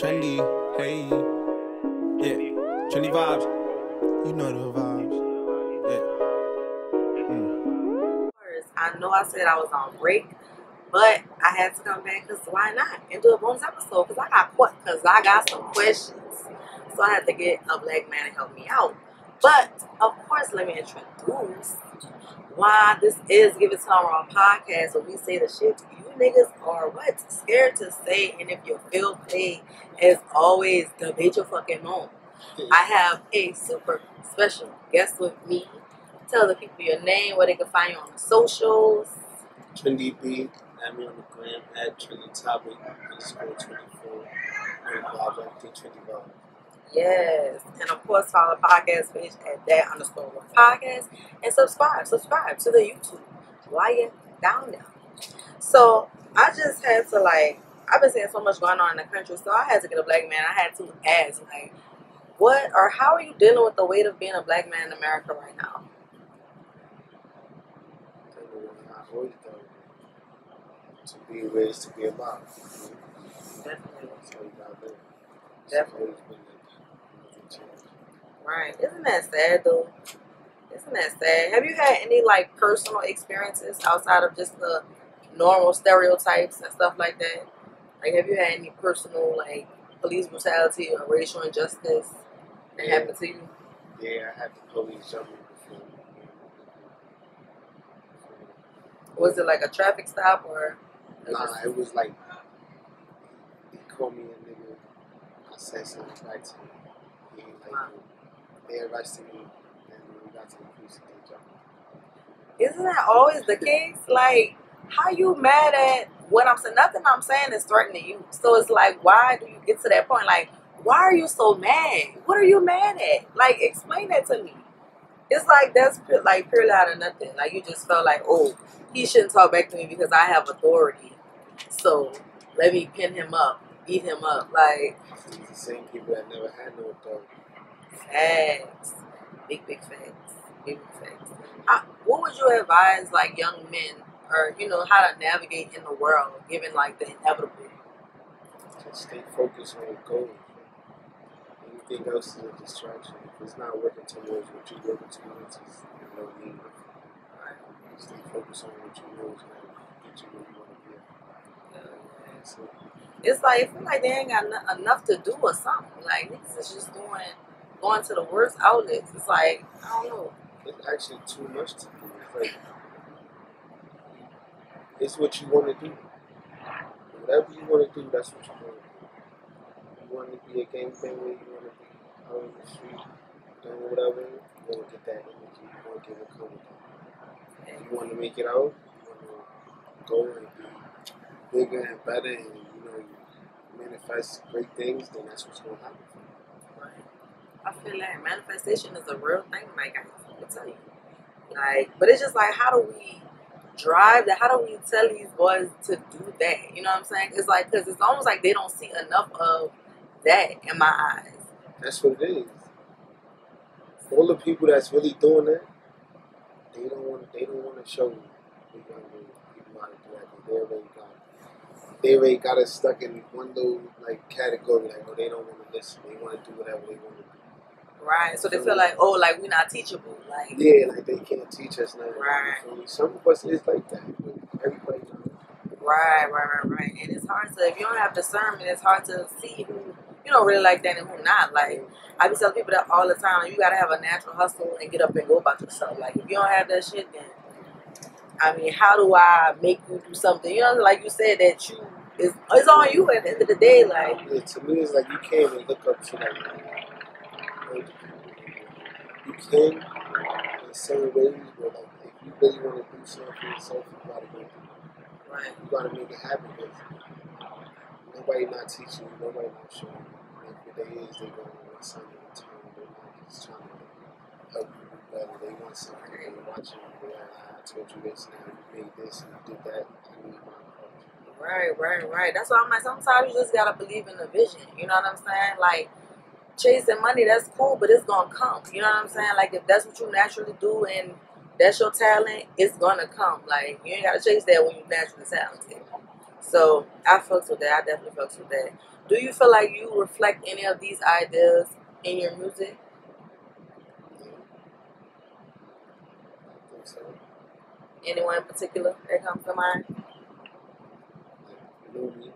Trendy, hey. Yeah, trendy vibes. You know the vibes. Yeah. Mm. I know I said I was on break, but I had to come back because why not? And do a bonus episode because I got because I got some questions. So I had to get a black man to help me out. But of course, let me introduce why this is Give It Time Raw podcast where we say the shit you niggas are what? Scared to say and if you feel paid as always debate your fucking mom. I have a super special guest with me. Tell the people your name, where they can find you on the socials. Trendy B, add me on the gram at Trendy Topic underscore 24. And vibes, I think Trendy Vibes. Yes. And of course, follow the podcast page at that underscore one podcast and subscribe. Subscribe to the YouTube you're down there. So I just had to like, I've been seeing so much going on in the country, so I had to get a black man. I had to ask, like, what or how are you dealing with the weight of being a black man in America right now? I always thought to be raised to be a mom. Definitely. That's how you got there. Definitely. It's always been like, nothing changed. Right. Isn't that sad though? Isn't that sad? Have you had any like personal experiences outside of just the normal stereotypes and stuff like that? Like have you had any personal like police brutality or racial injustice that Yeah. happened to you? Yeah, I had the police jump me before. Was it like a traffic stop or Nah, it was like he called me a nigga. I said something back to him. He ain't like Wow. They arrested me, and when we got to the police, they jumped me. isn't that always the case? Like how you mad at what I'm saying? Nothing I'm saying is threatening you. So it's like why do you get to that point? Like why are you so mad? What are you mad at? Like explain that to me. It's like that's like purely out of nothing. Like you just felt like, oh, he shouldn't talk back to me because I have authority. So let me pin him up, beat him up. Like These the same people that never had no authority. Facts, big big facts, big big facts. How, what would you advise like young men, or you know, how to navigate in the world given like the inevitable? Just stay focused on your goals. Anything else is a distraction. If it's not working towards what you're working towards, it's no need. Stay focused on what you know is going to get you where you want to be. So, It's like it feel like they ain't got no- enough to do or something. Like niggas is just going going to the worst outlets. It's like I don't know. it's actually too much to do. It's like it's what you want to do. Whatever you want to do, that's what you want to do. You want to be a game gangbanger, you want to be out in the street doing whatever, you want to get that energy, you want to get it coming. And you want to make it out, you want to go and be bigger and better, and you know, you manifest great things, then that's what's going to happen. Right. I feel like manifestation is a real thing, like I can tell you. Like, but it's just like, how do we drive that? How do we tell these boys to do that? You know what I'm saying? It's like, because it's almost like they don't see enough of that in my eyes. That's what it is. All the people that's really doing that, they don't want. They don't want to show the young people how to do that. They already got. They already got us stuck in one little like category. Like, oh, they don't want to listen. They want to do whatever they want to do. Right. So they feel like, oh, like we're not teachable. Like, Yeah, like they can't teach us nothing. Right. Some of us is like that, everybody. Not. right, right, right, right. And it's hard to, if you don't have discernment, it's hard to see who, you know, really like that and who not. Like, I be telling people that all the time, you gotta have a natural hustle and get up and go about yourself. Like, if you don't have that shit, then, I mean, how do I make you do something? You know, like you said, that you, it's, it's on you at the end of the day. Like, Yeah, to me, it's like you can't even look up to like. Can in certain ways, but like if you really want to do something for yourself, you gotta go. right, You gotta make it happen because nobody not teaching you, nobody not showing you. What they is, they gonna want something in return. They're not just trying to help you do better. They want something. They're watching you. Like, "Ah, I told you this, now you made this, and you did that. I need my right, right, right. That's why I'm like, sometimes you just gotta believe in the vision. You know what I'm saying? Like, chasing money, that's cool, but it's gonna come. You know what I'm saying? Like, if that's what you naturally do and that's your talent, it's gonna come. Like, you ain't gotta chase that when you're naturally talented. So I fucks with that. I definitely fucks with that. Do you feel like you reflect any of these ideas in your music? Anyone in particular that comes to mind? You me.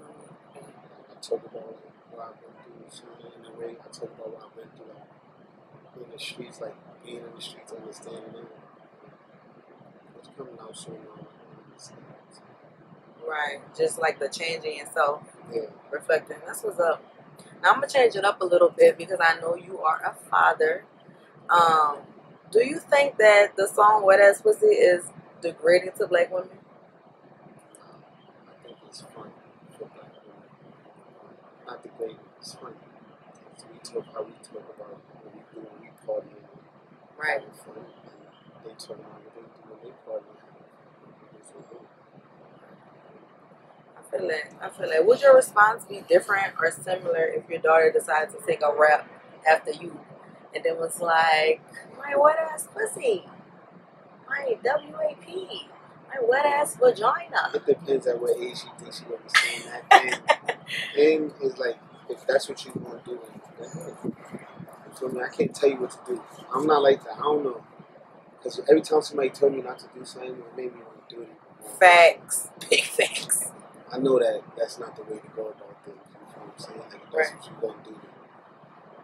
Mm-hmm. Talk about like, what I've been through, in a way, I talk about what I've been through, like in the streets, like being in the streets, understanding it. It's coming out soon. Right. Just like the changing yourself, Yeah, reflecting. That's what's up. Now I'm gonna change it up a little bit because I know you are a father. Um, do you think that the song "Wet Ass Pussy" is degrading to black women? I think it's fun for black women. Not great, it's fun. So we talk how we talk about what we do when we party and Right. having fun. And they talk about what they do when they party and having fun. It's so good. I feel it. I feel it. Would your response be different or similar if your daughter decides to take a rap after you, and then was like, "My wet ass pussy, my WAP, my wet ass vagina." It depends at what age she thinks she understand that. And, and it's like, if that's what you want to do, then go ahead. You feel me? I can't tell you what to do. I'm not like that. I don't know. Because every time somebody told me not to do something, it made me want to do it. Facts, big facts. I know that that's not the way to go about things. You know what I'm saying? Like, if that's what you're going to do,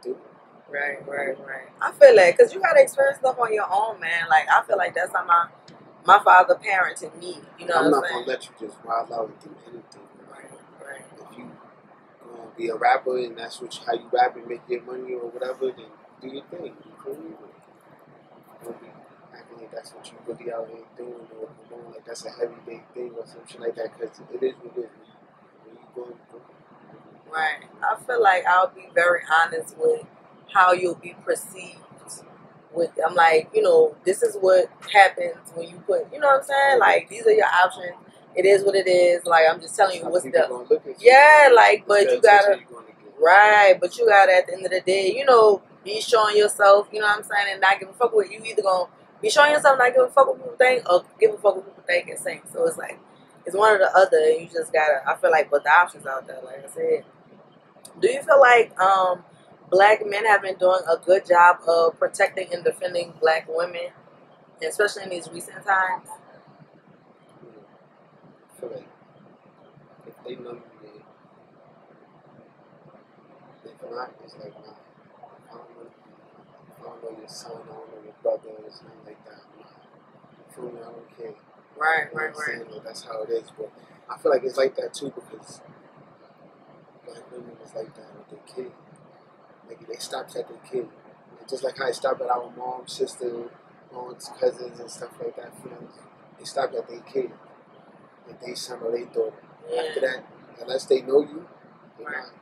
do it. Right, right, right. I feel that because you gotta experience stuff on your own, man. Like I feel like that's how my my father parented me. You know I'm what not I'm going to let you just wild out and do anything. Right, right. If you going to be a rapper and that's what how you rap and make your money or whatever, then do your thing. You feel me? Don't be acting like that's what you really out here doing or doing like that's a everyday thing or some shit like that because it is what it is. When you going to Right. I feel like I'll be very honest with how you'll be perceived with I'm like, you know, this is what happens when you put you know what I'm saying? Like these are your options. It is what it is. Like I'm just telling you what's the gonna look at you. Yeah, like but you gotta what you're gonna get. Right, but you gotta at the end of the day, you know, be showing yourself, you know what I'm saying, and not give a fuck what you either gonna be showing yourself not give a fuck what people think or give a fuck what people think and sing. So it's like it's one or the other and you just gotta I feel like but the options out there, like I said. Do you feel like um black men have been doing a good job of protecting and defending black women, especially in these recent times? I feel like if they know you, then if not, it's like, nah, I don't know, I don't know your son, I don't know your brother, or something like that. Nah, feel me? I don't care. Right, You know right, right. saying? Like, that's how it is. But I feel like it's like that too because black women is like that with their kid. Like they stopped at their kid. And just like how it stopped at our mom, sister, aunts, cousins, and stuff like that, friends. They stopped at their kid. Like they son or their daughter. After that, unless they know you, they're Right. not.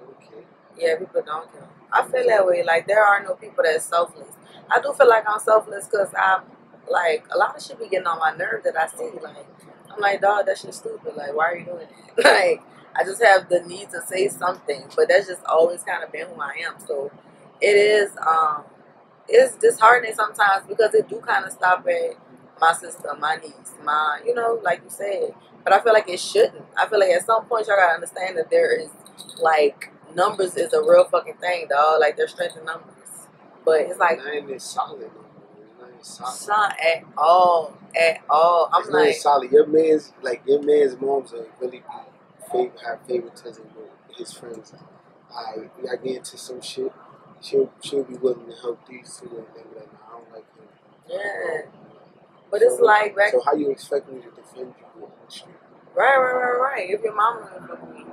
They don't care. Yeah, people don't care. I feel that way. Like there are no people that's selfless. I do feel like I'm selfless because I'm like a lot of shit be getting on my nerve that I see. Like I'm like, dog, that shit's stupid. Like why are you doing that? like I just have the need to say something, but that's just always kind of been who I am. So it is um it's disheartening sometimes because it do kind of stop at my sister, my niece, my you know, like you said. But I feel like it shouldn't. I feel like at some point y'all gotta understand that there is like numbers is a real fucking thing, dog. Like there's strength in numbers. But it's like Nine is solid. no. It's not solid. at all, at all. I'm it's not like, solid. Your man's like your man's moms are really be favor, have favoritism with his friends. I I get into some shit. She'll she'll be willing to help these two, and they be like, I don't like him. yeah. But it's like back So how you expect me to defend you on the street? right, right, right, right. If your mama would fuck with me.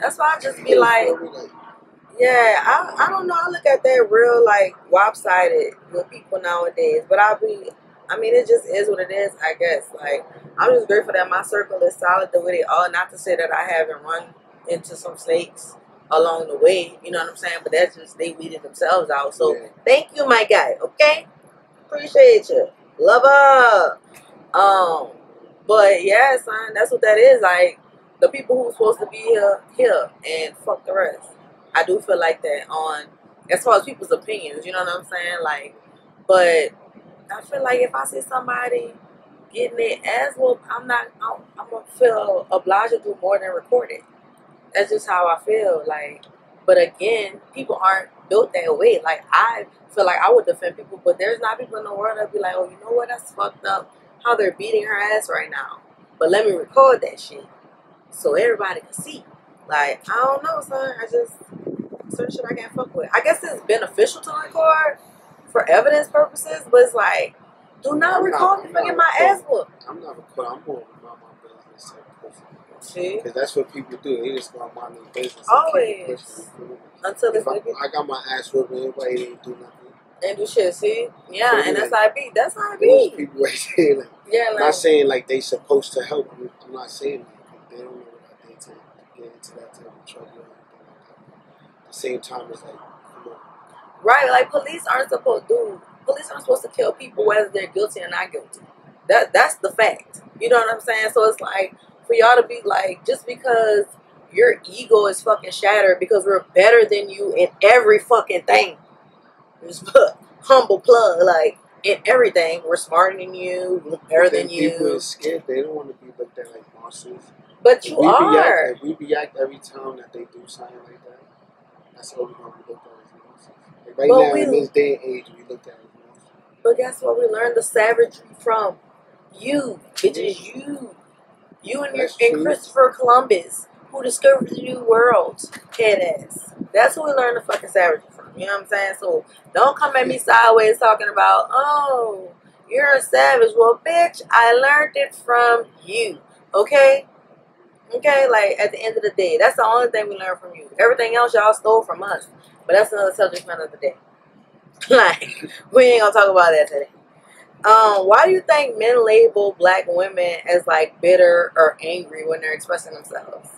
That's why I just be like, You feel me? like Yeah, I, I don't know. I look at that real like lopsided with people nowadays, but I'll be, I mean, it just is what it is. I guess. Like I'm just grateful that my circle is solid the way they are. Not to say that I haven't run into some snakes along the way. You know what I'm saying? But that's just they weeded themselves out. So yeah. thank you, my guy. Okay, appreciate you, lover. Um, but yeah, son, that's what that is. Like the people who's supposed to be here, here, and fuck the rest. I do feel like that on as far as people's opinions. You know what I'm saying? Like, but I feel like if I see somebody getting it as well, I'm not. I'm, I'm gonna feel obliged to do more than record it. That's just how I feel. Like, but again, people aren't built that way. Like I feel like I would defend people, but there's not people in the world that be like, oh, you know what? That's fucked up. How they're beating her ass right now. But let me record that shit so everybody can see. Like I don't know, son. I just certain shit I can't fuck with. I guess it's beneficial to record for evidence purposes, but it's like, do not I'm record not- me fucking my ass book. I'm not recording. I'm of my business? Because that's what people do. They just want to mind their business. Always. it pushing, you me? Until it's I, I got my ass whooped, everybody didn't do nothing. And do shit. See? Yeah, So, and yeah. that's how it be. That's how it Those be. people right there, like, Yeah, I'm like not saying like they supposed to help. I'm, I'm not saying that. They don't know what I did to get into that type of trouble or anything like that. At the same time, it's like, come on. right. Like police aren't supposed to. Police aren't supposed to kill people whether they're guilty or not guilty. That that's the fact. You know what I'm saying? So it's like for y'all to be like just because your ego is fucking shattered because we're better than you in every fucking thing. Humble plug like in everything. We're smarter than you, better than People you. is scared. They don't want to be looked at like monsters. But If you we are. React, if we react every time that they do something like that, that's how we gonna be looked at as monsters. Like right But now, we- in this day and age, we looked at as monsters. But guess what? We learned the savagery from you, bitches. You, you and your and. Christopher Columbus, who discovered the new world, head ass. That's what we learned the fucking savagery. You know what I'm saying? So don't come at me sideways talking about, oh, you're a savage. Well, bitch, I learned it from you. Okay. Okay, like at the end of the day, that's the only thing we learned from you. Everything else y'all stole from us. But that's another subject for another day. like, we ain't gonna talk about that today. Um, why do you think men label black women as like bitter or angry when they're expressing themselves?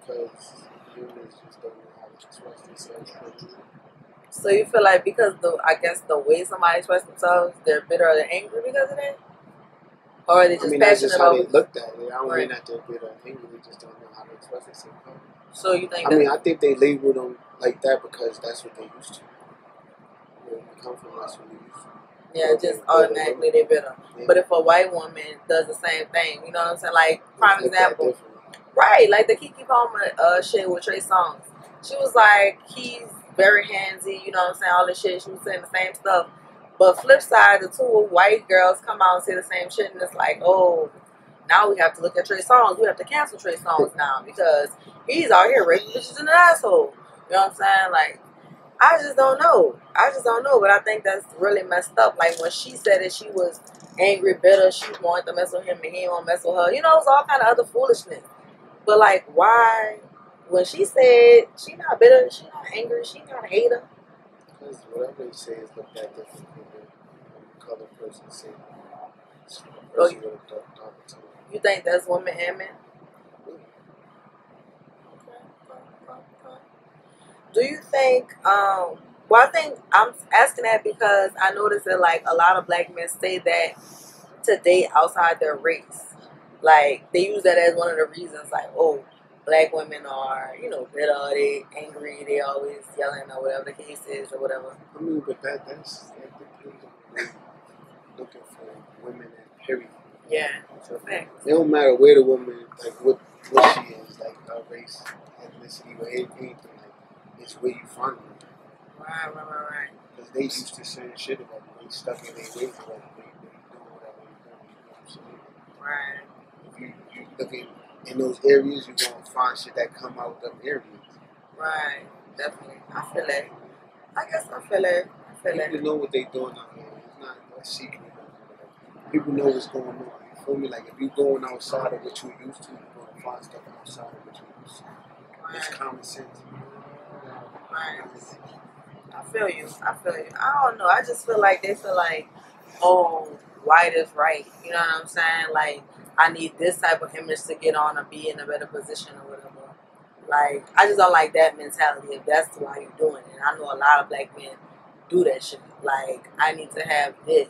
Because humans just don't know how to express themselves. properly. So you feel like because the I guess the way somebody expresses themselves, they're bitter or they're angry because of that, or are they just I mean, that's just how they looked at it. I don't Right. mean that they're bitter or angry. They just don't know how to express themselves. So you think I mean, I think they label them like that because that's what they used to. Where come from, that's what you used to. yeah, just automatically they're bitter. Yeah. But if a white woman does the same thing, you know what I'm saying? Like prime example. Right, like the Keke Palmer uh, shit with Trey Songz. She was like, he's very handsy, you know what I'm saying, all this shit. She was saying the same stuff. But flip side, the two white girls come out and say the same shit, and it's like, oh, now we have to look at Trey Songz. We have to cancel Trey Songz now because he's out here raping bitches in an asshole. You know what I'm saying? Like, I just don't know. I just don't know. But I think that's really messed up. Like when she said that she was angry, bitter, she wanted to mess with him and he won't mess with her. You know, it was all kind of other foolishness. But like, why? When she said she not bitter, she not angry, she not a hater. Because whatever they say is looked at differently than the color person say. Oh, person with a dark, darker tone. You think that's women and men? Do you think? Um, well, I think I'm asking that because I noticed that like a lot of black men say that to date outside their race. Like they use that as one of the reasons. Like, oh, black women are you know bitter, they angry, they always yelling or whatever the case is or whatever. I mean, but that that's that depends on looking for women at period. Yeah, So it don't matter where the woman, like what what she is, like her race, ethnicity, or anything. Like it's where you find them. Right, right, right, right. Because they used to saying shit about. They stuck in their ways them. They, they doing whatever. You know what I'm saying? Right. If you, you look in, in those areas, you're going to find shit that come out of them areas. Right, definitely. I feel it. I guess I feel it. I feel People it. know what they doing out here. It's not a secret. People know what's going on. You feel me? Like if you're going outside of what you're used to, you're going to find stuff outside of what you're used to. It's Right, common sense. right. I feel you. I feel you. I don't know. I just feel like they feel like, oh, white is right. You know what I'm saying? Like, I need this type of image to get on or be in a better position or whatever. Like, I just don't like that mentality if that's why you're doing it. I know a lot of black men do that shit. Like, I need to have this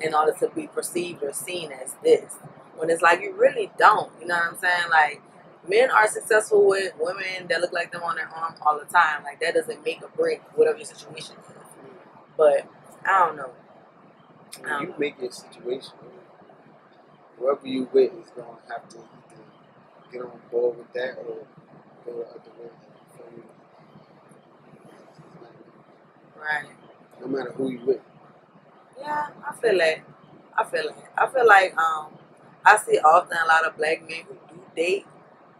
in order to be perceived or seen as this. When it's like you really don't. You know what I'm saying? Like, men are successful with women that look like them on their arm all the time. Like, that doesn't make or break whatever your situation is. But, I don't know. When you um, make your situation, whoever you with is gonna have to either get on board with that or go the other way. You feel me? Right. No matter who you with. Yeah, I feel like I feel like I feel like um I see often a lot of black men who do date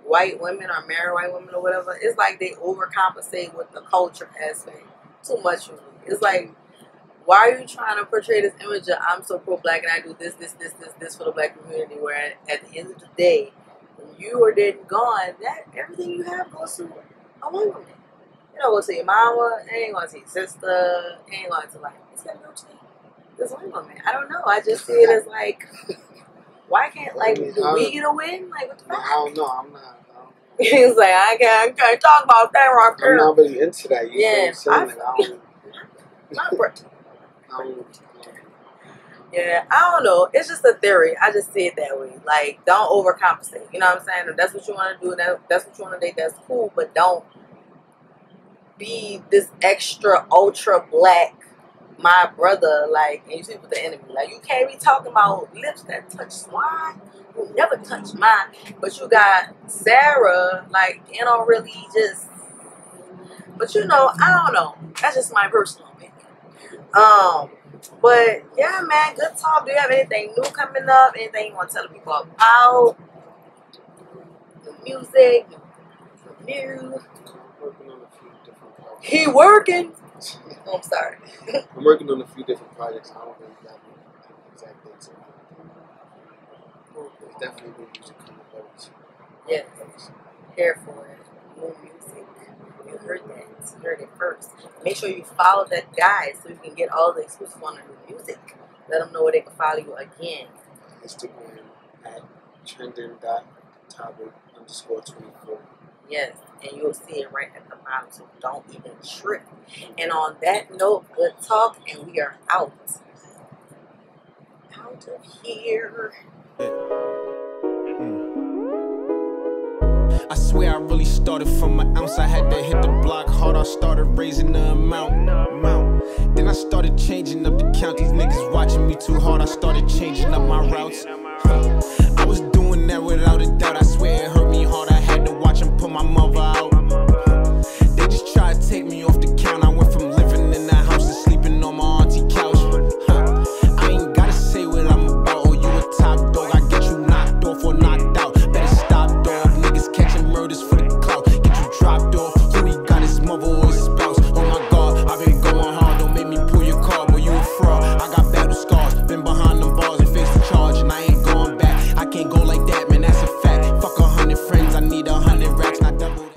white women or marry white women or whatever. It's like they overcompensate with the culture aspect too much for me. It's like why are you trying to portray this image of I'm so pro black and I do this, this, this, this, this for the black community where at the end of the day, when you are dead and gone, that everything you have goes to a white woman. You know, go to your mama, it ain't going to your sister, it ain't going to like it's gonna go to this white woman. I don't know. I just see it as like why can't like do we get a win? Like what the fuck? I don't know. I'm not. He's like, I can't, I can't talk about that right I'm not really into that. You Yeah, know what I'm saying? I- Like, I don't. Yeah, I don't know. It's just a theory. I just see it that way. Like, don't overcompensate. You know what I'm saying? If that's what you want to do, that that's what you want to date. That's cool, but don't be this extra ultra black. My brother, like, and you see with the enemy, like you can't be talking about lips that touch swine. You never touch mine, but you got Sarah, like, you know, really just. But you know, I don't know. That's just my personal opinion. Um, but yeah, man, good talk. Do you have anything new coming up? Anything you want to tell the people about? The music, the new. I'm working on a few different projects. He working. Oh, I'm sorry. I'm working on a few different projects. I don't really have any exact dates. There's definitely new music coming out. Yes, here for it. New music. You heard that. You heard it first. Make sure you follow that guy so you can get all the exclusive on the new music. Let them know where they can follow you again. Instagram at trending.topic underscore 24. Yes, and you'll see it right at the bottom, so don't even trip. And on that note, good talk, and we are out. Out of here. I swear I really started from an ounce. I had to hit the block hard. I started raising the amount. amount. Then I started changing up the count. These niggas watching me too hard. I started changing up my routes. Huh.